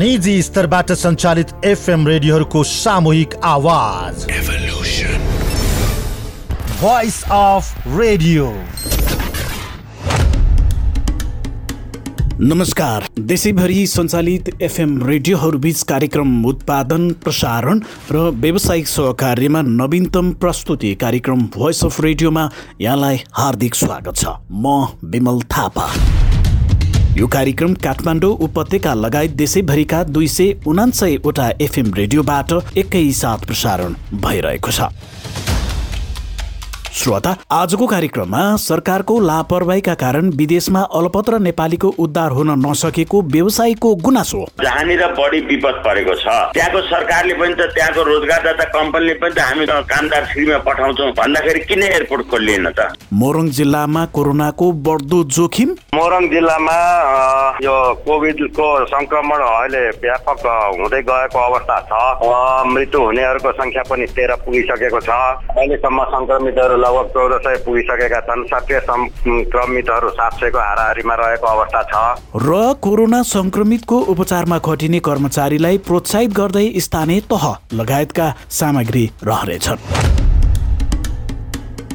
निजी स्तरबाट सञ्चालित एफएम रेडियोहरूको सामूहिक आवाज। भोइस अफ रेडियो नमस्कार। देशैभरि सञ्चालित एफएम रेडियोहरूबीच कार्यक्रम उत्पादन प्रसारण र व्यावसायिक सहकार्यमा नवीनतम प्रस्तुति कार्यक्रम भोइस अफ रेडियोमा यहाँलाई हार्दिक स्वागत छ। म विमल थापा। यो कार्यक्रम काठमाडौँ उपत्यका लगायत देशैभरिका दुई सय उनान्सयवटा एफएम रेडियोबाट एकैसाथ प्रसारण भइरहेको छ। श्रोता आजको कार्यक्रममा सरकारको लापरवाहीका कारण विदेशमा अलपत्र नेपालीको उद्धार हुन नसकेको व्यवसायीको गुनासो। जहाँनिर बढी विपद परेको छ। त्यहाँको सरकारले पनि त त्यहाँको रोजगारदाता कम्पनीले पनि त हामी कामदार फ्रीमा पठाउँछौँ। भन्दाखेरि किन एयरपोर्ट खोलिएन त? मोरङ जिल्लामा कोरोनाको बढ्दो जोखिम? मोरङ जिल्लामा यो कोभिडको संक्रमण अहिले व्यापक हुँदै गएको अवस्था छ। मृत्यु हुनेहरूको संख्या पनि तेह्र पुगिसकेको छ। अहिलेसम्म संक्रमितहरू लगभग चौध सय पुगिसकेका छन्। सक्रिय संक्रमितहरू सात सयको हाराहारीमा रहेको अवस्था छ। र कोरोना संक्रमितको उपचारमा खटिने कर्मचारीलाई प्रोत्साहित गर्दै स्थानीय तह लगायतका सामग्री रहनेछन्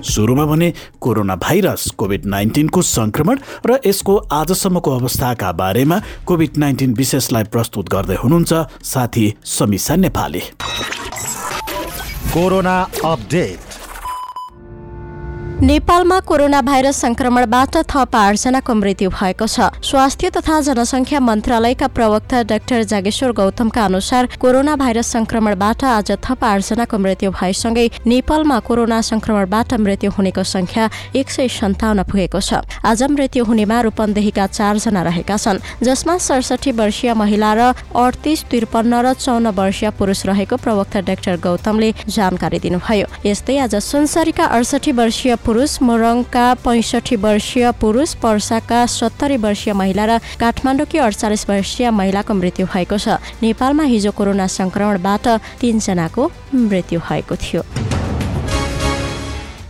सुरुमा भने कोरोना भाइरस कोभिड नाइन्टिनको संक्रमण र यसको आजसम्मको अवस्थाका बारेमा कोभिड नाइन्टिन विशेषलाई प्रस्तुत गर्दै हुनुहुन्छ साथी समीक्षा नेपाली। Corona update. नेपालमा कोरोना भाइरस संक्रमणबाट थप आठजनाको मृत्यु भएको छ। स्वास्थ्य तथा जनसङ्ख्या मन्त्रालयका प्रवक्ता डाक्टर जागेश्वर गौतमका अनुसार कोरोना भाइरस संक्रमणबाट आज थप आठजनाको मृत्यु भएसँगै नेपालमा कोरोना संक्रमणबाट मृत्यु हुनेको संख्या एक सय सन्ताउन्न पुगेको छ। आज मृत्यु हुनेमा रूपन्देहीका चारजना रहेका छन् जसमा सडसठी वर्षीय महिला र अडतिस त्रिपन्न र चौन्न वर्षीय पुरुष रहेको प्रवक्ता डाक्टर गौतमले जानकारी दिनुभयो। यस्तै आज सुनसरीका अडसठी वर्षीय पुरुष मोरङका पैँसठी वर्षीय पुरुष पर्साका सत्तरी वर्षीय महिला र काठमाडौँकी अडचालिस वर्षीय महिलाको मृत्यु भएको छ। नेपालमा हिजो कोरोना संक्रमणबाट तीनजनाको मृत्यु भएको थियो।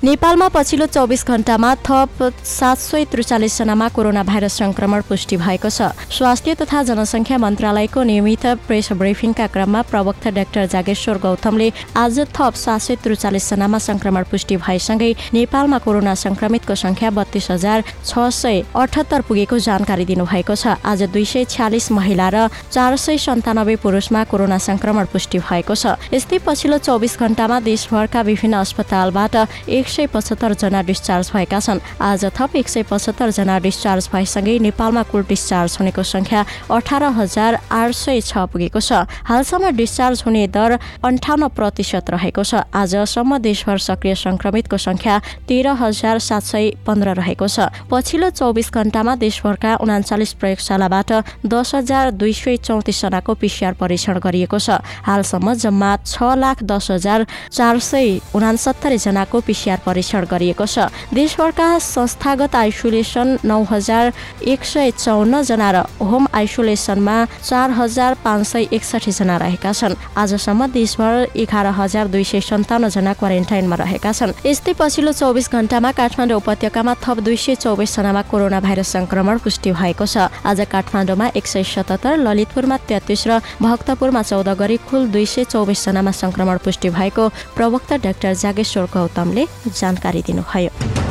नेपालमा पछिल्लो चौबिस घण्टामा थप सात सय त्रिचालिसजनामा कोरोना भाइरस संक्रमण पुष्टि भएको छ। स्वास्थ्य तथा जनसङ्ख्या मन्त्रालयको नियमित प्रेस ब्रिफिङका क्रममा प्रवक्ता डाक्टर जागेश्वर गौतमले आज थप सात सय त्रिचालिसजनामा संक्रमण पुष्टि भएसँगै नेपालमा कोरोना संक्रमितको संख्या बत्तीस हजार छ सय अठहत्तर पुगेको जानकारी दिनुभएको छ। आज दुई सय छ्यालिस महिला र चार सय सन्तानब्बे पुरुषमा कोरोना संक्रमण पुष्टि भएको छ। यस्तै पछिल्लो चौबिस घण्टामा देशभरका विभिन्न अस्पतालबाट एक सय पचहत्तरजना डिस्चार्ज भएका छन्। आज थप एक सय पचहत्तरजना डिस्चार्ज भएसँगै नेपालमा कुल डिस्चार्ज हुनेको संख्या अठार हजार आठ सय छ पुगेको छ। हालसम्म डिस्चार्ज हुने दर अन्ठाउन्न प्रतिशत रहेको छ। आजसम्म देशभर सक्रिय संक्रमितको संख्या तेह्र हजार सात सय पन्ध्र रहेको छ। पछिल्लो चौबिस घण्टामा देशभरका उनाचालिस प्रयोगशालाबाट दस हजार दुई सय चौतिसजनाको पिसिआर परीक्षण गरिएको छ। हालसम्म जम्मा छ लाख दस हजार चार सय उनासत्तरी जनाको पिसिआर परीक्षण गरिएको छ। देशभरका संस्थागत आइसोलेसन नौ हजार एक सय जना र होम आइसोलेसनमा चार हजार पाँच सय एकसठी जना रहेका छन्। आजसम्म देशभर एघार हजार दुई सय सन्ताउन्न जना क्वारेन्टाइनमा रहेका छन्। यस्तै पछिल्लो चौबिस घण्टामा काठमाडौँ उपत्यकामा थप दुई सय चौबिसजनामा कोरोना भाइरस संक्रमण पुष्टि भएको छ। आज काठमाडौँमा एक सय सतहत्तर ललितपुरमा तेत्तिस र भक्तपुरमा चौध गरी कुल दुई सय चौबिसजनामा संक्रमण पुष्टि भएको प्रवक्ता डाक्टर जागेश्वर गौतमले जानकारी दिनुभयो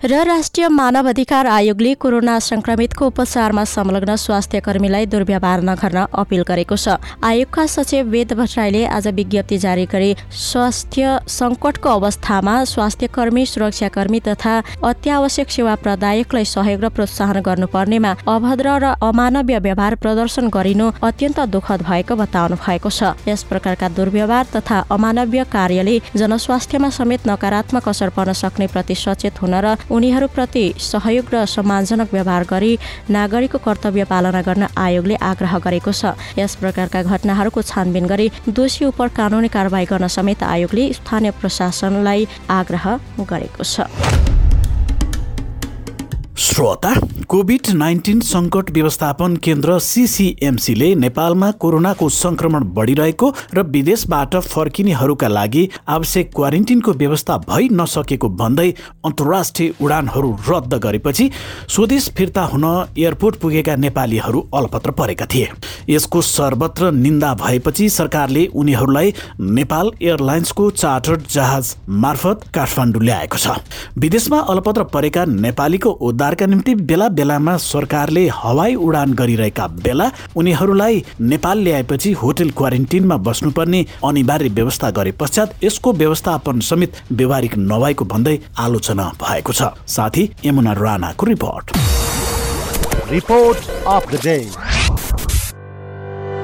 र राष्ट्रिय मानव अधिकार आयोगले कोरोना संक्रमितको उपचारमा संलग्न स्वास्थ्य कर्मीलाई दुर्व्यवहार नगर्न अपिल गरेको छ। आयोगका सचिव वेद भट्टराईले आज विज्ञप्ति जारी गरी स्वास्थ्य सङ्कटको अवस्थामा स्वास्थ्य कर्मी सुरक्षाकर्मी तथा अत्यावश्यक सेवा प्रदायकलाई सहयोग र प्रोत्साहन गर्नुपर्नेमा अभद्र र अमानवीय व्यवहार प्रदर्शन गरिनु अत्यन्त दुःखद भएको बताउनु भएको छ। यस प्रकारका दुर्व्यवहार तथा अमानवीय कार्यले जनस्वास्थ्यमा समेत नकारात्मक असर पर्न सक्ने प्रति सचेत हुन र उनीहरूप्रति सहयोग र सम्मानजनक व्यवहार गरी नागरिकको कर्तव्य पालना गर्न आयोगले आग्रह गरेको छ। यस प्रकारका घटनाहरूको छानबिन गरी दोषी उप कानुनी कारवाही गर्न समेत आयोगले स्थानीय प्रशासनलाई आग्रह गरेको छ। श्रोता कोभिड नाइन्टिन सङ्कट व्यवस्थापन केन्द्र सिसिएमसीले नेपालमा कोरोनाको संक्रमण बढिरहेको र विदेशबाट फर्किनेहरूका लागि आवश्यक क्वारेन्टिनको व्यवस्था भइ नसकेको भन्दै अन्तर्राष्ट्रिय उडानहरू रद्द गरेपछि स्वदेश फिर्ता हुन एयरपोर्ट पुगेका नेपालीहरू अलपत्र परेका थिए। यसको सर्वत्र निन्दा भएपछि सरकारले उनीहरूलाई नेपाल एयरलाइन्सको चार्टर्ड जहाज मार्फत काठमाडौँ ल्याएको छ। विदेशमा अलपत्र परेका नेपालीको उद्धारका निम्ति बेला बेलामा सरकारले हवाई उडान गरिरहेका बेला उनीहरूलाई नेपाल ल्याएपछि होटल क्वारेन्टिनमा बस्नुपर्ने अनिवार्य व्यवस्था गरे पश्चात यसको व्यवस्थापन समेत व्यवहारिक नभएको भन्दै आलोचना भएको छ। साथी यमुना राणाको report. Report of the day.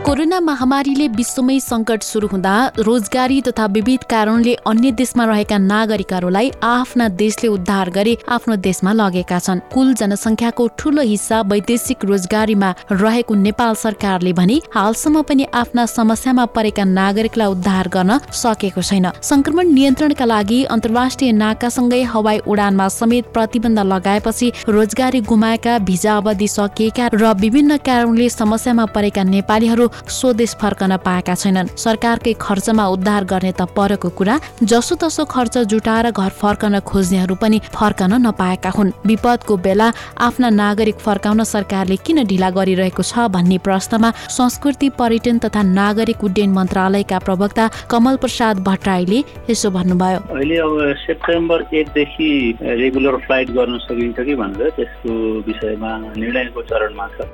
Corona महामारीले विश्वमै सङ्कट सुरु हुँदा रोजगारी तथा विविध कारणले अन्य देशमा रहेका नागरिकहरूलाई आफ्ना देशले उद्धार गरी आफ्नो देशमा लगेका छन्। कुल जनसङ्ख्याको ठूलो हिस्सा वैदेशिक रोजगारीमा रहेको नेपाल सरकारले भने हालसम्म पनि आफ्ना समस्यामा परेका नागरिकलाई उद्धार गर्न सकेको छैन। संक्रमण नियन्त्रणका लागि अन्तर्राष्ट्रिय नाकासँगै हवाई उडानमा समेत प्रतिबन्ध लगाएपछि रोजगारी गुमाएका भिजा अवधि सकिएका र विभिन्न कारणले समस्यामा परेका नेपालीहरू स्वदेश फर्कन पाएका छैनन्। सरकारकै खर्चमा उद्धार गर्ने त परेको कुरा जसोतसो खर्च जुटाएर घर फर्कन खोज्नेहरू पनि फर्कन नपाएका हुन्। विपदको बेला आफ्ना नागरिक फर्काउन सरकारले किन ढिला गरिरहेको छ भन्ने प्रश्नमा संस्कृति पर्यटन तथा नागरिक उड्डयन मन्त्रालयका प्रवक्ता कमल प्रसाद भट्टराईले यसो भन्नुभयो। अहिले अब सेप्टेम्बर एकदेखि रेगुलर फ्लाइट गर्न सकिन्छ कि भनेर त्यसको विषयमा निर्णयको चरणमा छ।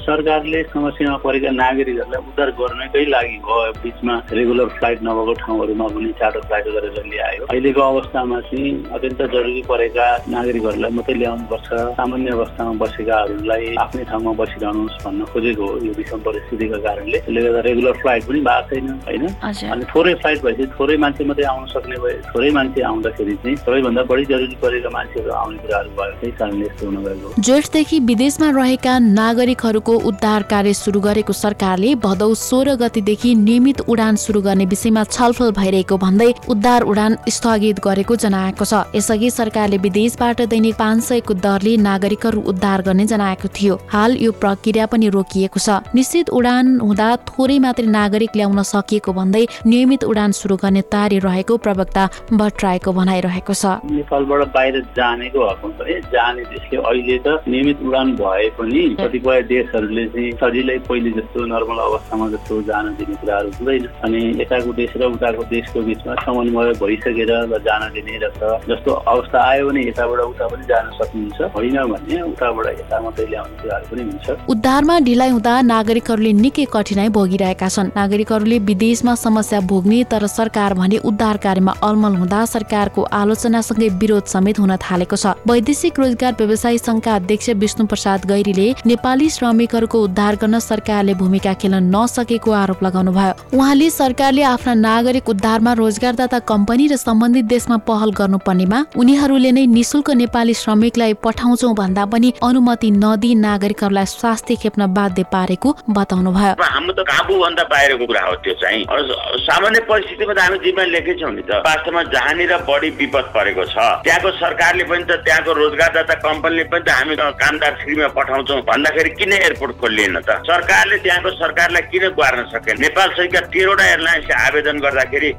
सरकारले समस्यामा परेका नागरिकहरू नागरिकहरूलाई उद्धार गर्नकै लागि हो। बिचमा रेगुलर फ्लाइट नभएको ठाउँहरूमा पनि चार्टर फ्लाइट गरेर ल्यायो। अहिलेको अवस्थामा चाहिँ अत्यन्त जरुरी परेका नागरिकहरूलाई मात्रै ल्याउनुपर्छ। सामान्य अवस्थामा बसेकाहरूलाई आफ्नै ठाउँमा बसिरहनुहोस् भन्न खोजेको हो यो विषम परिस्थितिको कारणले। त्यसले गर्दा रेगुलर फ्लाइट पनि भएको छैन होइन? अनि थोरै फ्लाइट भएपछि थोरै मान्छे मात्रै आउन सक्ने भए थोरै मान्छे आउँदाखेरि चाहिँ सबैभन्दा बढी जरुरी परेका मान्छेहरू आउने कुराहरू भयो त्यही कारणले यस्तो हुन गएको जेठदेखि विदेशमा रहेका नागरिकहरूको उद्धार कार्य सुरु गरेको सरकारले भदौ सोह्र गतिदेखि नियमित उडान सुरु गर्ने विषयमा छलफल भइरहेको भन्दै उद्धार उडान स्थगित गरेको जनाएको छ। यसअघि सरकारले विदेशबाट दैनिक पाँच सयको दरले नागरिकहरू उद्धार गर्ने जनाएको थियो। हाल यो प्रक्रिया पनि रोकिएको छ। निश्चित उडान हुँदा थोरै मात्रै नागरिक ल्याउन सकिएको भन्दै नियमित उडान सुरु गर्ने तयारी रहेको प्रवक्ता भट्टराईको भनाइरहेको छ। नेपालबाट बाहिर जानेको हकमा जाने देशले अहिले त नियमित उडान भए पनि कतिपय देशहरूले चाहिँ सजिलै पहिले जस्तो नर्मल अवस्थामा जस्तो जान दिने कुराहरू हुँदैन। अनि यताको देश र उताको देशको बिचमा समन्वय भइसकेर जान दिने र जस्तो अवस्था आयो भने यताबाट उता पनि जान सक्नुहुन्छ। होइन भने उताबाट यता मात्रै ल्याउने कुराहरू पनि हुन्छ। उद्धारमा ढिलाइ हुँदा नागरिकहरूले निकै कठिनाई भोगिरहेका छन्। नागरिकहरूले विदेशमा समस्या भोग्ने तर सरकार भने उद्धार कार्यमा अलमल हुँदा सरकारको आलोचनासँगै विरोध समेत हुन थालेको छ। वैदेशिक रोजगार व्यवसायी संघका अध्यक्ष विष्णु प्रसाद गैरीले नेपाली श्रमिकहरूको उद्धार गर्न सरकारले भूमिका खेल्न नसकेको आरोप लगाउनु भयो उहाँले सरकारले आफ्ना नागरिक उद्धारमा रोजगारदाता कम्पनी र सम्बन्धित देशमा पहल गर्नुपर्नेमा उनीहरूले नै निशुल्क नेपाली श्रमिकलाई पठाउँछौ भन्दा पनि अनुमति नदिई नागरिकहरूलाई स्वास्थ्य खेप्न बाध्य पारेको बताउनु भयो हाम्रो त काबुभन्दा बाहिरको कुरा हो त्यो चाहिँ। सामान्य परिस्थितिमा त हामी जिम्मा लेखेछौँ नि त। वास्तवमा जहाँनिर बढी विपद परेको छ। त्यहाँको सरकारले पनि त त्यहाँको रोजगारदाता कम्पनीले पनि त हामी कामदार फ्रीमा पठाउँछौँ। भन्दाखेरि किन एयरपोर्ट खोलिएन त? सरकारले त्यहाँको सरकार सरकारलाई किन गुहार्न सकेन? नेपाल सहितका तेह्रवटा एयरलाइन्सले आवेदन गर्दाखेरि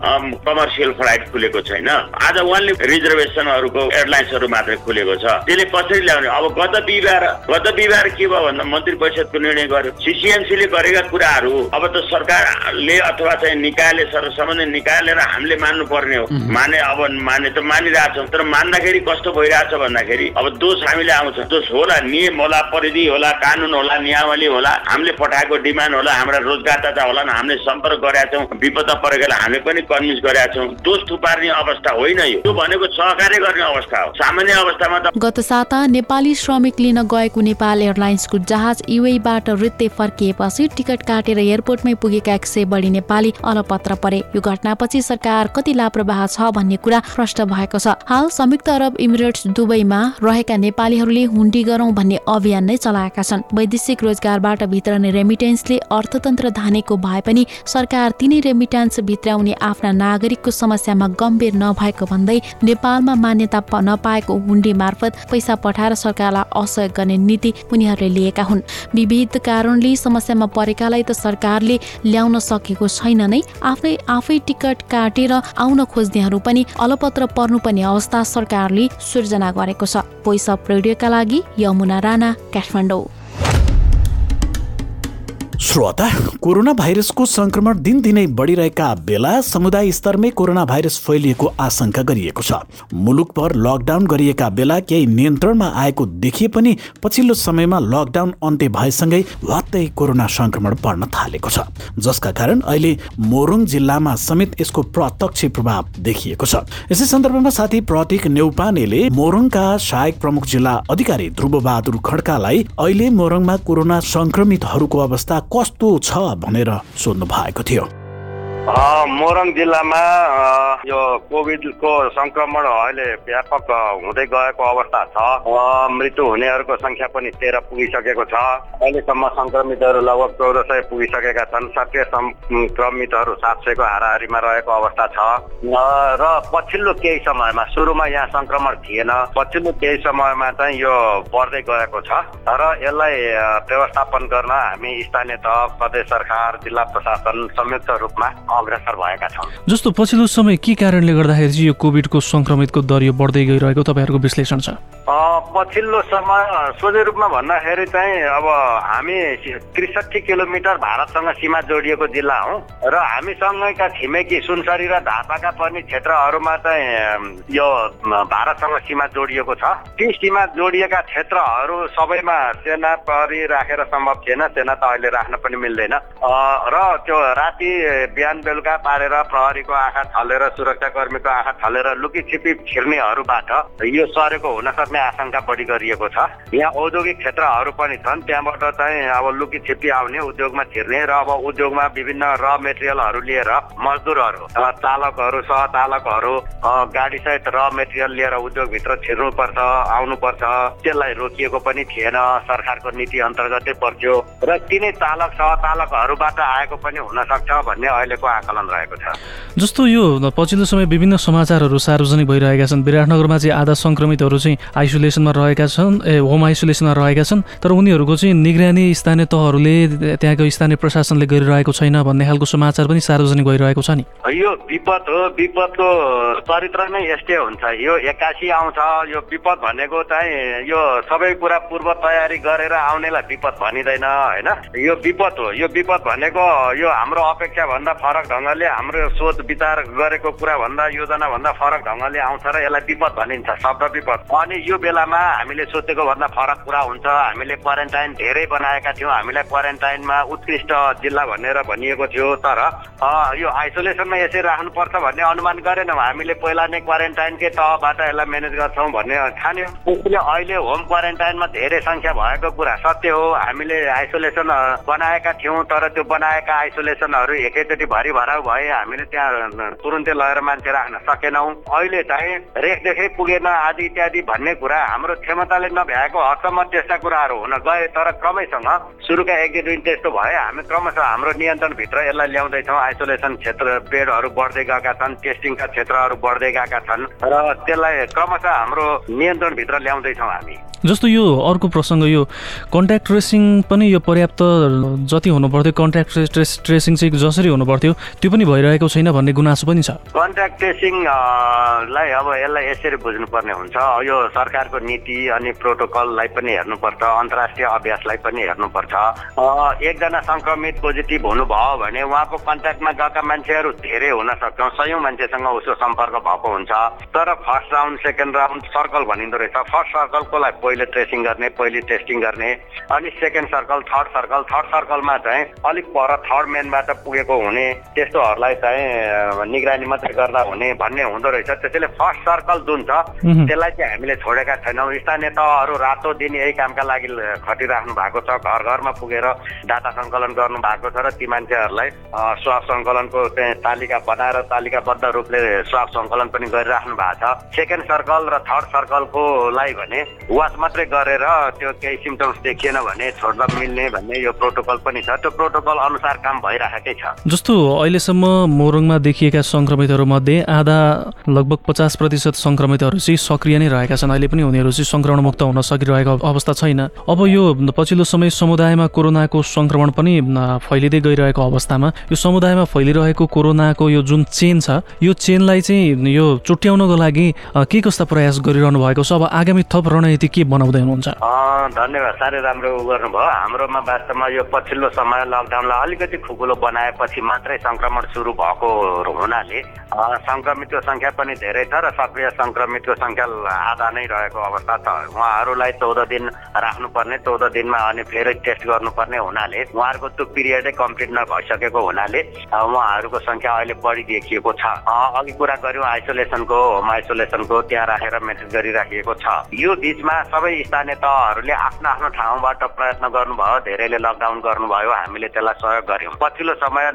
कमर्सियल फ्लाइट खुलेको छैन। आज उहाँले रिजर्भेसनहरूको एयरलाइन्सहरू मात्रै खुलेको छ। त्यसले कसरी ल्याउने? अब गत बिहिबार गत बिहिबार के भयो भन्दा मन्त्री परिषदको निर्णय गर्यो। सिसिएमसीले गरेका कुराहरू अब त सरकारले अथवा चाहिँ निकायले सर सम्बन्धित निकायले र हामीले मान्नु पर्ने हो माने अब माने त मानिरहेछौँ तर मान्दाखेरि कस्तो भइरहेछ भन्दाखेरि अब दोष हामीले आउँछ। दोष होला नियम होला परिधि होला कानुन होला नियमावली होला। हामीले पठाएको डिमान्ड होला। हाम्रा रोजगारदाता होला हामीले सम्पर्क गरेका छौँ विपद परेकोलाई हामीले पनि कन्भिन्स गरेका छौँ। दोष थुपार्ने अवस्था होइन यो। भनेको सहकार्य गर्ने अवस्था हो। सामान्य अवस्थामा त गत साता नेपाली श्रमिक लिन गएको नेपाल एयरलाइन्सको जहाज युएबाट वृत्ते फर्किएपछि टिकट काटेर एयरपोर्टमै पुगेका एक सय बढी नेपाली अलपत्र परे। यो घटनापछि सरकार कति लापरवाह छ भन्ने कुरा प्रष्ट भएको छ। हाल संयुक्त अरब इमिरेट्स दुबईमा रहेका नेपालीहरूले हुन्डी गरौं भन्ने अभियान नै चलाएका छन्। वैदेशिक रोजगारबाट भित्रने रेमिटेन्सले अर्थतन्त्र धानेको भए पनि सरकार तिनै रेमिटान्स भित्राउने आफ्ना नागरिकको समस्यामा गम्भीर नभएको भन्दै नेपालमा मान्यता नपाएको हुन्डी मार्फत पैसा पठाएर सरकारलाई असहयोग गर्ने नीति उनीहरूले लिएका हुन्। विविध कारणले समस्यामा परेकालाई त सरकारले ल्याउन सकेको छैन नै। आफ्नै आफै टिकट काटेर आउन खोज्नेहरू पनि अलपत्र पर्नुपर्ने अवस्था सरकारले सृजना गरेको छ। पैसा रेडियोका लागि यमुना राणा काठमाडौँ। श्रोता कोरोना भाइरसको संक्रमण दिनदिनै बढिरहेका बेला समुदाय स्तरमै कोरोना भाइरस फैलिएको आशंका गरिएको छ। मुलुकभर लकडाउन गरिएका बेला केही नियन्त्रणमा आएको देखिए पनि पछिल्लो समयमा लकडाउन अन्त्य भएसँगै वात्तै कोरोना संक्रमण बढ्न थालेको छ। जसका कारण अहिले मोरङ जिल्लामा समेत यसको प्रत्यक्ष प्रभाव देखिएको छ। यसै सन्दर्भमा साथी प्रतीक नेउपानेले मोरङका सहायक प्रमुख जिल्ला अधिकारी ध्रुव बहादुर खड्कालाई अहिले मोरङमा कोरोना संक्रमितहरूको अवस्था कस्तो छ भनेर सोध्नु भएको थियो। मोरङ जिल्लामा यो कोभिडको संक्रमण अहिले व्यापक हुँदै गएको अवस्था छ। मृत्यु हुनेहरूको संख्या पनि तेह्र पुगिसकेको छ। अहिलेसम्म संक्रमितहरू लगभग चौध सय पुगिसकेका छन्। सक्रिय संक्रमितहरू सात सयको हाराहारीमा रहेको अवस्था छ। र पछिल्लो केही समयमा सुरुमा यहाँ संक्रमण थिएन। पछिल्लो केही समयमा चाहिँ यो बढ्दै गएको छ। र यसलाई व्यवस्थापन गर्न हामी स्थानीय तह प्रदेश सरकार जिल्ला प्रशासन संयुक्त रूपमा अग्रसर भएका छौँ जस्तो पछिल्लो समय के कारणले गर्दाखेरि चाहिँ यो कोभिडको सङ्क्रमितको दर यो बढ्दै गइरहेको तपाईँहरूको विश्लेषण छ? पछिल्लो समय सोझै रूपमा भन्दाखेरि चाहिँ अब हामी त्रिसठी किलोमिटर भारतसँग सीमा जोडिएको जिल्ला हौ र हामीसँगैका छिमेकी सुनसरी र धापाका पनि क्षेत्रहरूमा चाहिँ यो भारतसँग सीमा जोडिएको छ। ती सीमा जोडिएका क्षेत्रहरू सबैमा सेना प्रहरी राखेर सम्भव थिएन सेना त अहिले राख्न पनि मिल्दैन। र त्यो राति बिहान बेलुका पारेर प्रहरीको आँखा छलेर सुरक्षाकर्मीको आँखा छलेर लुकी छिपी छिर्नेहरूबाट यो सरेको हुन सक्ने आशंका बढी गरिएको छ। यहाँ औद्योगिक क्षेत्रहरू पनि छन्। त्यहाँबाट चाहिँ अब लुकी छिपी आउने उद्योगमा छिर्ने र अब उद्योगमा विभिन्न र मेटेरियलहरू लिएर मजदुरहरू चालकहरू सहचालकहरू गाडीसहित र मेटेरियल लिएर उद्योगभित्र छिर्नुपर्छ आउनुपर्छ। त्यसलाई रोकिएको पनि थिएन। सरकारको नीति अन्तर्गतै पर्थ्यो र तिनै चालक सहचालकहरूबाट आएको पनि हुन सक्छ भन्ने अहिलेको आकलन रहेको छ। जस्तो यो पछिल्लो समय विभिन्न समाचारहरू सार्वजनिक भइरहेका छन्। विराटनगरमा चाहिँ आधा सङ्क्रमितहरू चाहिँ आइसोलेसनमा रहेका छन् ए होम आइसोलेसनमा रहेका छन् तर उनीहरूको चाहिँ निगरानी स्थानीय तहहरूले त्यहाँको स्थानीय प्रशासनले गरिरहेको छैन भन्ने खालको समाचार पनि सार्वजनिक भइरहेको छ नि। यो विपद हो विपदको चरित्र नै यस्तै हुन्छ। यो एक्कासी आउँछ यो विपद भनेको चाहिँ यो सबै कुरा पूर्व तयारी गरेर आउनेलाई विपद भनिँदैन होइन? यो विपद हो यो विपद भनेको यो हाम्रो अपेक्षा भन्दा फरक ढङ्गले हाम्रो सोच विचार गरेको कुरा भन्दा योजना भन्दा फरक ढङ्गले आउँछ र यसलाई विपद भनिन्छ शब्द विपद। अनि यो बेलामा हामीले सोचेको भन्दा फरक कुरा हुन्छ। हामीले क्वारेन्टाइन धेरै बनाएका थियौँ। हामीलाई क्वारेन्टाइनमा उत्कृष्ट जिल्ला भनेर भनिएको थियो। तर यो आइसोलेसनमा यसरी राख्नुपर्छ भन्ने अनुमान गरेनौँ। हामीले पहिला नै क्वारेन्टाइनकै तहबाट यसलाई म्यानेज गर्छौँ भन्ने ठान्यो। त्यसले अहिले होम क्वारेन्टाइनमा धेरै सङ्ख्या भएको कुरा सत्य हो। हामीले आइसोलेसन बनाएका थियौँ तर त्यो बनाएका आइसोलेसनहरू एकैचोटि भरि भराउ भए हामीले त्यहाँ तुरुन्तै लगेर मान्छे राख्न सकेनौँ। अहिले चाहिँ रेखदेखै पुगेन आदि इत्यादि भन्ने कुरा हाम्रो क्षमताले नभ्याएको हदसम्म त्यस्ता कुराहरू हुन गए तर क्रमैसँग सुरुका एक दुई दिन त्यस्तो भए हामी क्रमशः हाम्रो नियन्त्रणभित्र यसलाई ल्याउँदैछौँ। आइसोलेसन क्षेत्र बेडहरू बढ्दै गएका छन् टेस्टिङका क्षेत्रहरू बढ्दै गएका छन् र त्यसलाई क्रमशः हाम्रो नियन्त्रणभित्र ल्याउँदैछौँ हामी। जस्तो यो अर्को प्रसङ्ग यो कन्ट्याक्ट ट्रेसिङ पनि यो पर्याप्त जति हुनु पर्थ्यो कन्ट्याक्ट ट्रेस ट्रेसिङ चाहिँ जसरी हुनु पर्थ्यो त्यो पनि भइरहेको छैन भन्ने गुनासो पनि छ। कन्ट्याक्ट ट्रेसिङलाई अब यसलाई यसरी बुझ्नुपर्ने हुन्छ। यो सरकारको नीति अनि प्रोटोकललाई पनि हेर्नुपर्छ अन्तर्राष्ट्रिय अभ्यासलाई पनि हेर्नुपर्छ। एकजना सङ्क्रमित पोजिटिभ हुनुभयो भने उहाँको कन्ट्याक्टमा गएका मान्छेहरू धेरै हुन सक्छौँ सयौँ मान्छेसँग उसको सम्पर्क भएको हुन्छ। तर first round second round circle भनिँदो रहेछ। फर्स्ट सर्कलकोलाई पहिले ट्रेसिङ गर्ने पहिले टेस्टिङ गर्ने? अनि second circle third circle third सर्कलमा चाहिँ अलिक पर थर्ड मेनबाट पुगेको हुने त्यस्तोहरूलाई चाहिँ निगरानी मात्रै गर्दा हुने भन्ने हुँदो रहेछ। त्यसैले फर्स्ट सर्कल जुन छ त्यसलाई चाहिँ हामीले छोडेर छोडेका छैनौँ। स्थानीय तहहरू रातो दिन यही कामका लागि खटिराख्नु भएको छ। घर घरमा पुगेर डाटा सङ्कलन गर्नु भएको छ र ती मान्छेहरूलाई स्वाब सङ्कलनको चाहिँ तालिका बनाएर तालिकाबद्ध रूपले स्वाब सङ्कलन पनि गरिराख्नु भएको छ। सेकेन्ड सर्कल र थर्ड सर्कलकोलाई भने वाच मात्रै गरेर त्यो केही सिम्टम्स देखिएन भने छोड्न मिल्ने भन्ने यो प्रोटोकल पनि छ। त्यो प्रोटोकल अनुसार काम भइरहेकै छ। जस्तो अहिलेसम्म मोरङमा देखिएका सङ्क्रमितहरू मध्ये आधा लगभग पचास प्रतिशत सङ्क्रमितहरू चाहिँ सक्रिय नै रहेका छन्। अहिले पनि उनीहरू चाहिँ सङ्क्रमणमुक्त हुन सकिरहेको अवस्था छैन। अब यो पछिल्लो समय समुदायमा कोरोनाको सङ्क्रमण पनि फैलिँदै गइरहेको अवस्थामा यो समुदायमा फैलिरहेको कोरोनाको यो जुन चेन छ यो चेनलाई चाहिँ यो चुट्याउनको लागि के कस्ता प्रयास गरिरहनु भएको छ? अब आगामी थप रणनीति के बनाउँदै हुनुहुन्छ? धन्यवाद। साह्रै राम्रो गर्नुभयो। हाम्रोमा वास्तवमा यो पछिल्लो समय लकडाउनलाई अलिकति खुकुलो बनाएपछि मात्रै सङ्क्रमण सुरु भएको हुनाले सङ्क्रमितको सङ्ख्या पनि धेरै छ र सक्रिय सङ्क्रमितको सङ्ख्या आधा नै रहेको अवस्था छ। उहाँहरूलाई चौध दिन राख्नुपर्ने चौध दिनमा अनि फेरि टेस्ट गर्नुपर्ने हुनाले उहाँहरूको त्यो पिरियडै कम्प्लिट नभइसकेको हुनाले उहाँहरूको सङ्ख्या अहिले बढी देखिएको छ अघि कुरा गऱ्यौँ आइसोलेसनको होम आइसोलेसनको त्यहाँ राखेर मेसेज गरिराखिएको छ। यो बिचमा सबै स्थानीय तहहरूले आफ्नो आफ्नो ठाउँबाट प्रयत्न गर्नुभयो धेरैले लकडाउन गर्नुभयो हामीले त्यसलाई सहयोग गऱ्यौँ। पछिल्लो समय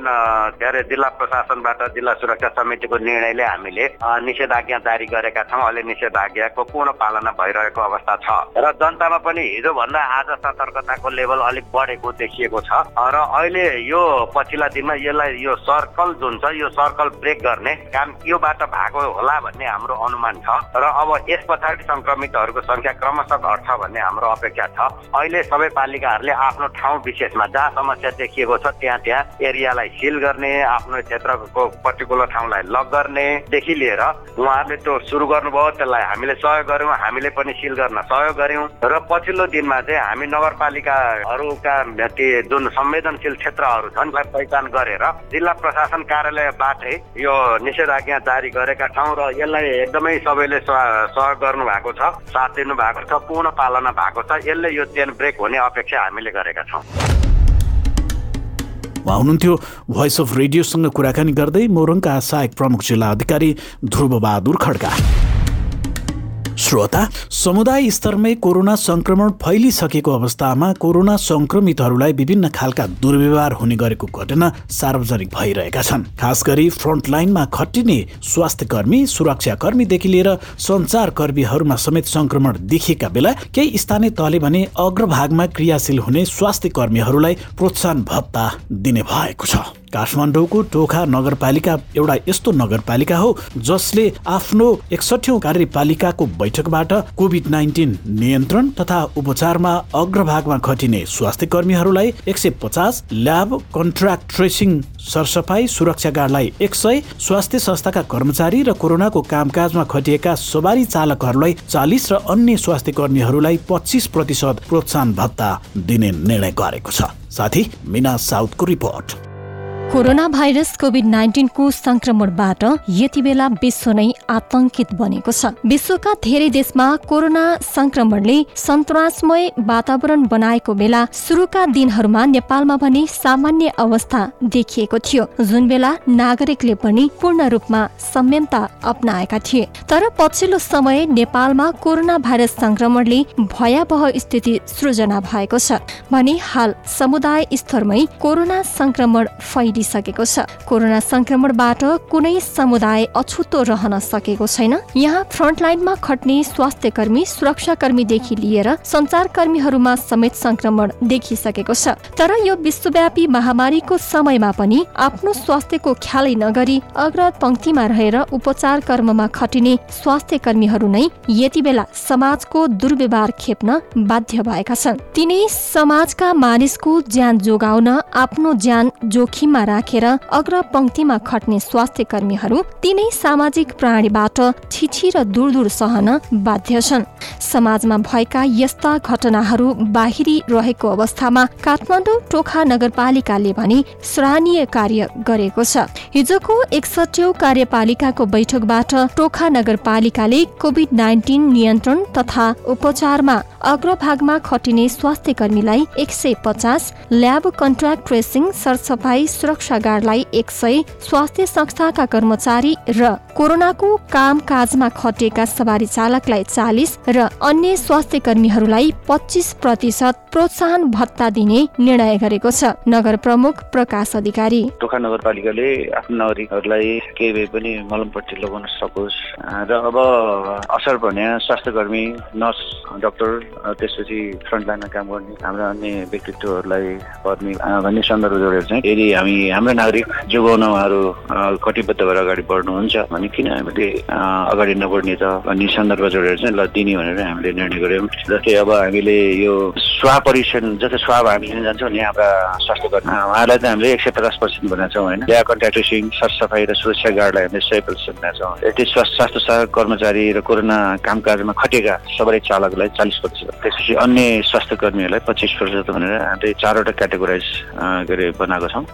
के अरे जिल्ला प्रशासनबाट जिल्ला सुरक्षा समितिको निर्णयले हामीले निषेधाज्ञा जारी गरेका छौँ। अहिले निषेधाज्ञाको पूर्ण पालना भइरहेको अवस्था छ। र जनतामा पनि हिजोभन्दा आज सतर्कताको लेभल अलिक बढेको देखिएको छ। र अहिले यो पछिल्ला दिनमा यसलाई यो सर्कल जुन छ यो सर्कल ब्रेक गर्ने काम योबाट भएको होला भन्ने हाम्रो अनुमान छ। र अब यस पछाडि सङ्क्रमितहरूको सङ्ख्या क्रमशः घट्छ भन्ने हाम्रो अपेक्षा छ। अहिले सबै पालिकाहरूले आफ्नो ठाउँ विशेषमा जहाँ समस्या देखिएको छ त्यहाँ त्यहाँ एरियालाई सिल गर्ने आफ्नो क्षेत्रको पर्टिकुलर ठाउँलाई लक गर्नेदेखि लिएर उहाँहरूले त्यो सुरु गर्नुभयो त्यसलाई हामीले सहयोग गऱ्यौँ। हामीले पनि सिल गर्न सहयोग गऱ्यौँ। र पछिल्लो दिनमा चाहिँ हामी नगरपालिकाहरूका ती जुन संवेदनशील क्षेत्रहरू छन् पहिचान गरेर जिल्ला प्रशासन कार्यालयबाटै यो निषेधाज्ञा जारी गरेका छौँ र यसलाई एकदमै सबैले सहयोग गर्नु भएको छ साथ दिनु भएको छ पूर्ण पालना भएको छ। यसले यो चेन ब्रेक हुने अपेक्षा हामीले गरेका छौँ। उहाँ हुनुहुन्थ्यो भोइस अफ रेडियोसँग कुराकानी गर्दै मोरङका सहायक प्रमुख जिल्ला अधिकारी ध्रुवबहादुर खड्का। श्रोता समुदाय स्तरमै कोरोना संक्रमण फैलिसकेको अवस्थामा कोरोना संक्रमितहरूलाई विभिन्न खालका दुर्व्यवहार हुने गरेको घटना सार्वजनिक भइरहेका छन्। खास गरी फ्रन्टलाइनमा खटिने स्वास्थ्य कर्मी सुरक्षा कर्मीदेखि लिएर सञ्चार कर्मीहरूमा समेत संक्रमण देखिएका बेला केही स्थानीय तहले भने अग्रभागमा क्रियाशील हुने स्वास्थ्य कर्मीहरूलाई प्रोत्साहन भत्ता दिने भएको छ। काठमाडौँको टोखा नगरपालिका एउटा यस्तो नगरपालिका हो जसले आफ्नो एकसठौँ कार्यपालिकाको बैठकबाट कोभिड नाइन्टिन नियन्त्रण तथा उपचारमा अग्रभागमा खटिने स्वास्थ्य कर्मीहरूलाई एक सय पचास ल्याब कन्ट्राक्ट ट्रेसिङ सरसफाई सुरक्षा गार्डलाई एक सय स्वास्थ्य संस्थाका कर्मचारी र कोरोनाको कामकाजमा खटिएका सवारी चालकहरूलाई चालिस र अन्य स्वास्थ्य कर्मीहरूलाई पच्चिस प्रतिशत प्रोत्साहन भत्ता दिने निर्णय गरेको छ। साथी मिना साउथको रिपोर्ट। कोरोना भाइरस कोभिड नाइन्टिनको संक्रमणबाट यति बेला विश्व नै आतंकित बनेको छ। विश्वका धेरै देशमा कोरोना संक्रमणले सन्तरासमय वातावरण बनाएको बेला सुरुका दिनहरूमा नेपालमा पनि सामान्य अवस्था देखिएको थियो। जुन बेला नागरिकले पनि पूर्ण रूपमा संयमता अप्नाएका थिए। तर पछिल्लो समय नेपालमा कोरोना भाइरस संक्रमणले भयावह स्थिति सृजना भएको छ। भने हाल समुदाय स्तरमै कोरोना संक्रमण फैल फैलिसकेको छ। कोरोना संक्रमणबाट कुनै समुदाय अछुतो रहन सकेको छैन। यहाँ फ्रन्टलाइनमा खट्ने स्वास्थ्य कर्मी सुरक्षा कर्मीदेखि लिएर कर्मीहरूमा समेत संक्रमण देखिसकेको छ। तर यो विश्वव्यापी महामारीको समयमा पनि आफ्नो स्वास्थ्यको ख्यालै नगरी अग्र पंक्तिमा रहेर उपचार कर्ममा खटिने स्वास्थ्य कर्मीहरू नै यति बेला समाजको दुर्व्यवहार खेप्न बाध्य भएका छन्। तिनै समाजका मानिसको ज्यान जोगाउन आफ्नो ज्यान जोखिममा राखेर अग्र पंक्तिमा खट्ने स्वास्थ्य कर्मीहरू तिनै सामाजिक प्राणीबाट छिछि र दूर दूर सहन बाध्य छन्। समाजमा भएका यस्ता घटनाहरू बाहिरी रहेको अवस्थामा काठमाडौँ टोखा नगरपालिकाले भने सराहनीय कार्य गरेको छ। हिजोको एकसठी कार्यपालिकाको बैठकबाट टोखा नगरपालिकाले कोभिड नाइन्टिन नियन्त्रण तथा उपचारमा अग्रभागमा खटिने स्वास्थ्य कर्मीलाई एक सय पचास ल्याब कन्ट्राक्ट ट्रेसिङ सरसफाई सुरक्षा गार्डलाई एक सय स्वास्थ्य संस्थाका कर्मचारी र कोरोनाको काम काजमा खटिएका सवारी चालकलाई चालिस र अन्य स्वास्थ्य कर्मीहरूलाई पच्चिस प्रतिशत प्रोत्साहन भत्ता दिने निर्णय गरेको छ नगर प्रमुख प्रकाश अधिकारी। टोखा नगरपालिकाले आफ्नो नागरिकहरूलाई केही भए पनि मलमपट्टि लगाउन सकोस्। र अब असर भने स्वास्थ्य कर्मी नर्स डक्टर त्यसपछि फ्रन्टलाइनमा काम गर्ने हाम्रा अन्य व्यक्तित्वहरूलाई कर्मी भन्ने सन्दर्भ जोडेर चाहिँ यदि हामी हाम्रो नागरिक जोगाउन उहाँहरू कटिबद्ध भएर अगाडि बढ्नुहुन्छ भने किन हामीले अगाडि नबढ्ने त भन्ने सन्दर्भ जोडेर चाहिँ ल दिने भनेर हामीले निर्णय गऱ्यौँ जस्तै अब हामीले यो स्वाब परीक्षण जस्तै स्वाब हामी लिन जान्छौँ नि हाम्रा स्वास्थ्य कर्मी उहाँलाई चाहिँ हामीले एक सय पचास पर्सेन्ट भनेको छौँ होइन। या कन्ट्याक्ट ट्रेसिङ सरसफाइ र सुरक्षा गार्डलाई हामीले सय पर्सेन्ट भनेको छौँ यस्तै स्वास्थ्य सहायक कर्मचारी र कोरोना कामकाजमा खटेका सबै चालकलाई चालिस प्रतिशत त्यसपछि अन्य स्वास्थ्य कर्मीहरूलाई पच्चिस प्रतिशत भनेर हामीले चारवटा क्याटेगोराइज गरे बनाएको छौँ।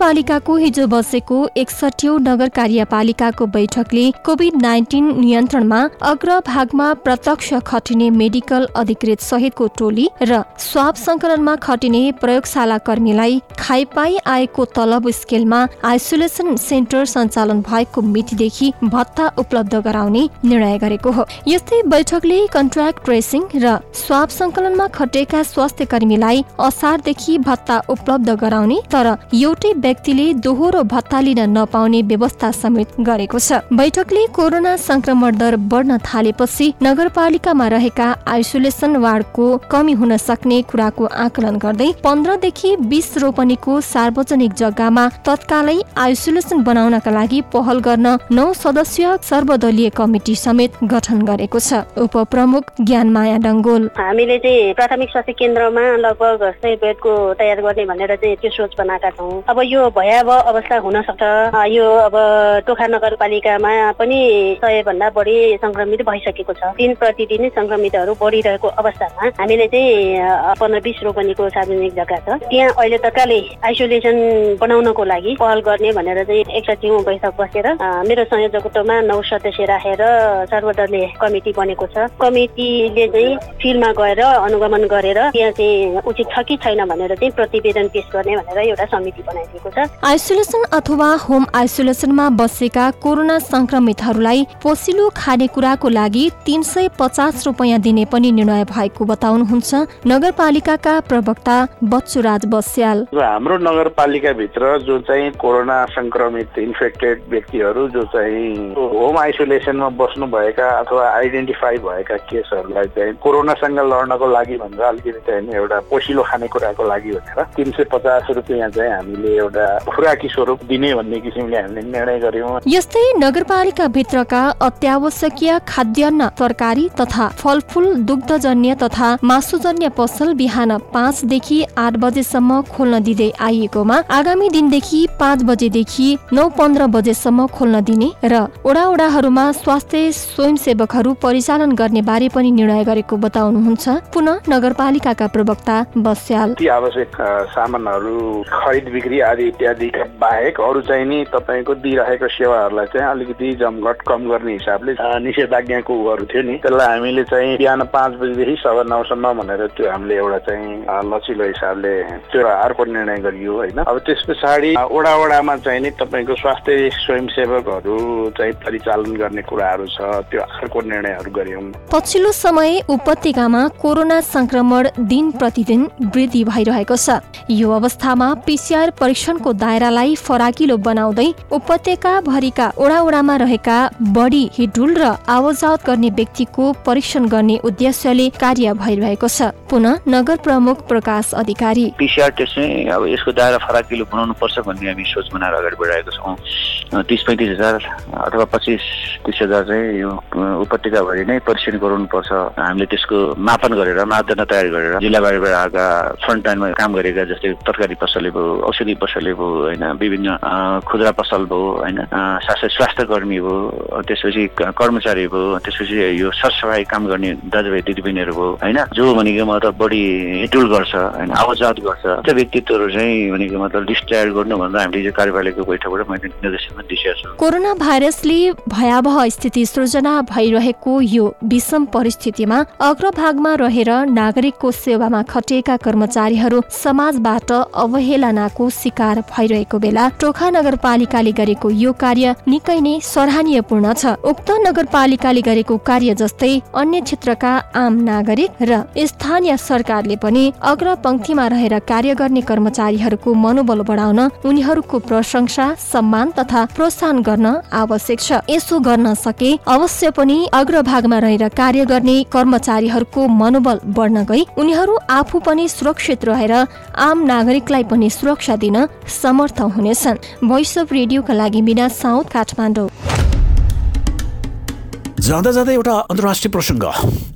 नगरपालिकाको हिजो बसेको एकसठी नगर कार्यपालिकाको बैठकले कोभिड नाइन्टिन नियन्त्रणमा अग्रभागमा प्रत्यक्ष खटिने मेडिकल अधिकृत सहितको टोली र स्वाब संकलनमा खटिने प्रयोगशाला कर्मीलाई खाइपाई आएको तलब स्केलमा आइसोलेसन सेन्टर सञ्चालन भएको मितिदेखि भत्ता उपलब्ध गराउने निर्णय गरेको हो। यस्तै बैठकले कन्ट्राक्ट ट्रेसिङ र स्वाब संकलनमा खटेका स्वास्थ्य कर्मीलाई असारदेखि भत्ता उपलब्ध गराउने तर एउटै व्यक्तिले दोहोरो भत्ता लिन नपाउने व्यवस्था समेत गरेको छ। बैठकले कोरोना संक्रमण दर बढ्न थालेपछि नगरपालिकामा रहेका आइसोलेसन वार्डको कमी हुन सक्ने कुराको आकलन गर्दै पन्ध्रदेखि बिस रोपनीको सार्वजनिक जग्गामा तत्कालै आइसोलेसन बनाउनका लागि पहल गर्न नौ सदस्यीय सर्वदलीय कमिटी समेत गठन गरेको छ। उपप्रमुख ज्ञानमाया डङ्गोल। हामीले चाहिँ प्राथमिक स्वास्थ्य केन्द्रमा लगभग बेडको तयार गर्ने भनेर चाहिँ त्यो सोच बनाएका छौँ। अब यो भयावह अवस्था हुन सक्छ। यो अब टोखा नगरपालिकामा पनि सय भन्दा बढी संक्रमित भइसकेको छ। दिन प्रतिदिन संक्रमितहरू बढिरहेको अवस्थामा हामीले चाहिँ पन्ध्र बिस रोपनीको सार्वजनिक जग्गा छ। त्यहाँ अहिले तत्कालै आइसोलेसन बनाउनको लागि पहल गर्ने भनेर चाहिँ एकसठीौँ बैठक बसेर मेरो संयोजकत्वमा नौ सदस्य राखेर सर्वदलीय कमिटी बनेको छ। कमिटीले चाहिँ फिल्डमा गएर अनुगमन गरेर त्यहाँ चाहिँ उचित छ कि छैन भनेर चाहिँ प्रतिवेदन पेश गर्ने भनेर एउटा समिति बनाइदिएको छ। आइसोलेसन अथवा होम आइसोलेसनमा बसेका कोरोना संक्रमितहरूलाई पोसिलो खानेकुराको लागि तीन सय पचास रुपियाँ दिने पनि निर्णय भएको बताउनुहुन्छ नगरपालिकाका प्रवक्ता बच्चुराज बस्याल। हाम्रो नगरपालिकाभित्र जो चाहिँ कोरोना संक्रमित इन्फेक्टेड व्यक्तिहरू जो चाहिँ होम आइसोलेसनमा बस्नु भएका अथवा आइडेन्टिफाई भएका केसहरूलाई चाहिँ कोरोनासँग लड्नको लागि भनेर अलिकति चाहिँ एउटा पोसिलो खानेकुराको लागि भनेर तिन सय पचास रुपियाँ चाहिँ हामीले एउटा खुराकी स्वरूप दिने भन्ने किसिमले हामीले निर्णय गर्यौँ। यस्तै नगरपालिका भित्रका अत्यावश्यकीय खाद्यान्न तरकारी तथा फलफुल दुग्धजन्य तथा मासुजन्य पसल बिहान पाँचदेखि आठ बजेसम्म खोल्न दिँदै आइएकोमा आगामी दिनदेखि पाँच बजेदेखि नौ पन्ध्र बजेसम्म खोल्न दिने र ओडा ओडाहरूमा स्वास्थ्य स्वयंसेवकहरू परिचालन गर्ने बारे पनि निर्णय गरेको बताउनुहुन्छ। पुनः नगरपालिकाका प्रवक्ता बस्याल। आवश्यक सामानहरू खरिद बिक्री आदि इत्यादिका बाहेक अरू चाहिँ नि तपाईँको दिइरहेको सेवाहरूलाई चाहिँ अलिकति जमघट कम गर्ने हिसाबले निषेधाज्ञाको उहरू थियो नि। त्यसलाई हामीले चाहिँ बिहान पाँच बजीदेखि सवा नौसम्म भनेर त्यो हामीले एउटा चाहिँ लचिलो हिसाबले त्यो अर्को निर्णय गरियो होइन। अब त्यस पछाडि ओडा ओडामा चाहिँ नि तपाईँको स्वास्थ्य स्वयंसेवकहरू चाहिँ परिचालन गर्ने कुराहरू छ त्यो अर्को निर्णयहरू गर्यौँ पछिल्लो समय उपत्यकामा कोरोना संक्रमण दिन प्रतिदिन वृद्धि भइरहेको छ। यो अवस्थामा पिसिआर परीक्षणको दायरालाई फराकिलो बनाउँदै उपत्यका भरिका ओडा ओडामा रहेका बढी हिडुल र आवजावत गर्ने व्यक्तिको परीक्षण गर्ने उद्देश्यले कार्य भइरहेको छ। पुनः नगर प्रमुख प्रकाश अधिकारी। पिसिआर टेस्ट चाहिँ अब यसको दायरा फराकिलो बनाउनु पर्छ भन्ने हामी सोच बनाएर अगाडि बढाएको छौँ। तिस पैँतिस हजार अथवा पच्चिस तिस हजार चाहिँ यो उपत्यकाभरि नै परीक्षण गराउनुपर्छ हामीले त्यसको मापन गरेर मापदण्ड तयार गरेर जिल्लाबारीबाट आएका फ्रन्ट लाइनमा काम गरेका जस्तै तरकारी पसलले भयो औषधि पसलले भयो होइन विभिन्न खुद्रा पसल भयो होइन साथै स्वास्थ्य कर्मी भयो त्यसपछि कर्मचारी भयो त्यसपछि यो सरसफाइ काम गर्ने दाजुभाइ दिदीबहिनीहरू भयो होइन जो भनेको मतलब बढी हिटुल गर्छ होइन आवाजात गर्छ त्यो व्यक्तित्वहरू चाहिँ भनेको मतलब लिस्ट तयार गर्नु भन्दा हामीले यो कार्यपालिकाको बैठकबाट मैले निर्देशनमा दिइसकेको छु। कोरोना भाइरसले भयावह स्थिति सृजना भइरहेको यो विषम परिस्थितिमा अग्रभागमा रहेर नागरिकको सेवामा खटिएका कर्मचारीहरू समाजबाट अवहेलनाको शिकार भइरहेको बेला टोखा नगरपालिकाले गरेको यो कार्य निकै नै पनि सराहनीयपूर्ण छ। उक्त नगरपालिकाले गरेको कार्य जस्तै अन्य क्षेत्रका आम नागरिक र स्थानीय सरकारले पनि अग्रपङ्क्तिमा रहेर कार्य गर्ने कर्मचारीहरूको मनोबल बढाउन उनीहरूको प्रशंसा सम्मान तथा प्रोत्साहन गर्न आवश्यक छ। यसो गर्न सके अवश्य पनि अग्रभागमा रहेर कार्य गर्ने कर्मचारीहरूको मनोबल बढ्न गई। उनीहरू आफू पनि सुरक्षित रहेर आम नागरिकलाई पनि सुरक्षा दिन समर्थ हुनेछन्। भोइस अफ रेडियोका लागि बिना साउथ काठमाडौँ। जाँदा जाँदै एउटा अन्तर्राष्ट्रिय प्रसङ्ग।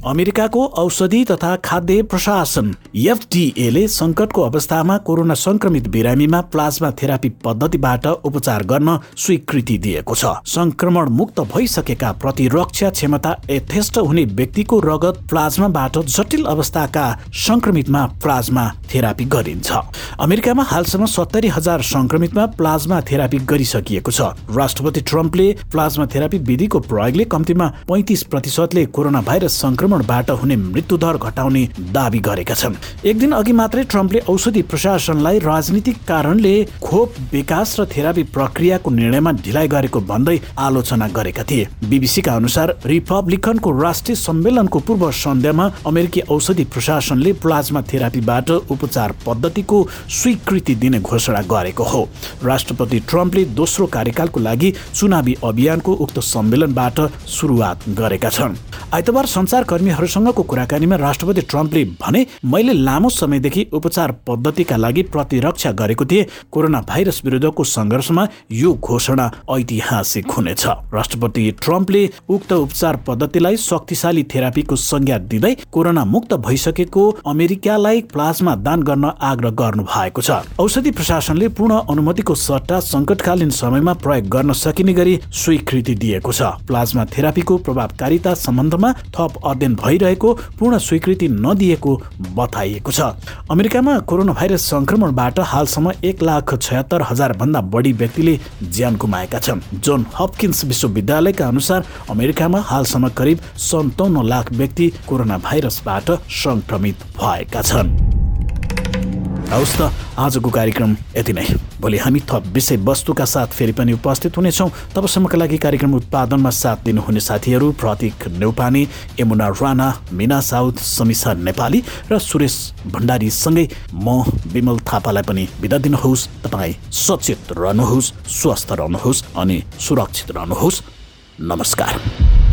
अमेरिकाको औषधि तथा खाद्य प्रशासन एफडिएले सङ्कटको अवस्थामा कोरोना संक्रमित बिरामीमा प्लाज्मा थेरापी पद्धतिबाट उपचार गर्न स्वीकृति दिएको छ। संक्रमण मुक्त भइसकेका प्रतिरक्षा क्षमता यथेष्ट हुने व्यक्तिको रगत प्लाज्माबाट जटिल अवस्थाका संक्रमितमा प्लाज्मा थेरापी गरिन्छ। अमेरिकामा हालसम्म सत्तरी हजार संक्रमितमा प्लाज्मा थेरापी गरिसकिएको छ। राष्ट्रपति ट्रम्पले प्लाज्मा थेरापी विधिको प्रयोगले कम्तीमा पैँतिस प्रतिशतले कोरोना भाइरस संक्रमणबाट हुने मृत्युदर घटाउने दावी गरेका छन्। एक दिन अघि मात्रै ट्रम्पले औषधि प्रशासनलाई राजनीतिक कारणले खोप विकास र थेरापी प्रक्रियाको निर्णयमा ढिलाइ गरेको भन्दै आलोचना गरेका थिए। बिबिसीका अनुसार रिपब्लिकनको राष्ट्रिय सम्मेलनको पूर्व सन्ध्यामा अमेरिकी औषधि प्रशासनले प्लाज्मा थेरापीबाट उपचार पद्धतिको स्वीकृति दिने घोषणा गरेको हो। राष्ट्रपति ट्रम्पले दोस्रो कार्यकालको लागि चुनावी अभियानको उक्त सम्मेलनबाट सुरुवात गरेका छन्। आइतबार सञ्चारकर्मीहरूसँगको कुराकानीमा राष्ट्रपति ट्रम्पले भने मैले लामो समयदेखि उपचार पद्धतिका लागि प्रतिरक्षा गरेको थिएँ। कोरोना भाइरस विरुद्धको सङ्घर्षमा यो घोषणा ऐतिहासिक हुनेछ। राष्ट्रपति ट्रम्पले उक्त उपचार पद्धतिलाई शक्तिशाली थेरापीको संज्ञा दिँदै कोरोना मुक्त भइसकेको अमेरिकालाई प्लाज्मा दान गर्न आग्रह गर्नु भएको छ। औषधि प्रशासनले पूर्ण अनुमतिको सट्टा सङ्कटकालीन समयमा प्रयोग गर्न सकिने गरी स्वीकृति दिएको छ। प्लाज्मा थेरापीको प्रभावकारिता सम्बन्धमा थप अध्ययन भइरहेको पूर्ण स्वीकृति नदिएको बताइएको छ। अमेरिकामा कोरोना भाइरस संक्रमणबाट हालसम्म एक लाख छयत्तर हजार भन्दा बढी व्यक्तिले ज्यान गुमाएका छन्। जोन हपकिन्स विश्वविद्यालयका अनुसार अमेरिकामा हालसम्म करिब सन्ताउन्न लाख व्यक्ति कोरोना भाइरसबाट संक्रमित भएका छन्। हवस् त आजको कार्यक्रम यति नै। भोलि हामी थप विषयवस्तुका साथ फेरि पनि उपस्थित हुनेछौँ। तबसम्मका लागि कार्यक्रम उत्पादनमा साथ दिनुहुने साथीहरू प्रतीक नेउपाने यमुना राणा मिना साउथ समिसा नेपाली र सुरेश भण्डारीसँगै म विमल थापालाई पनि बिदा दिनुहोस्। तपाईँ सचेत रहनुहोस् स्वस्थ रहनुहोस् अनि सुरक्षित रहनुहोस्। नमस्कार।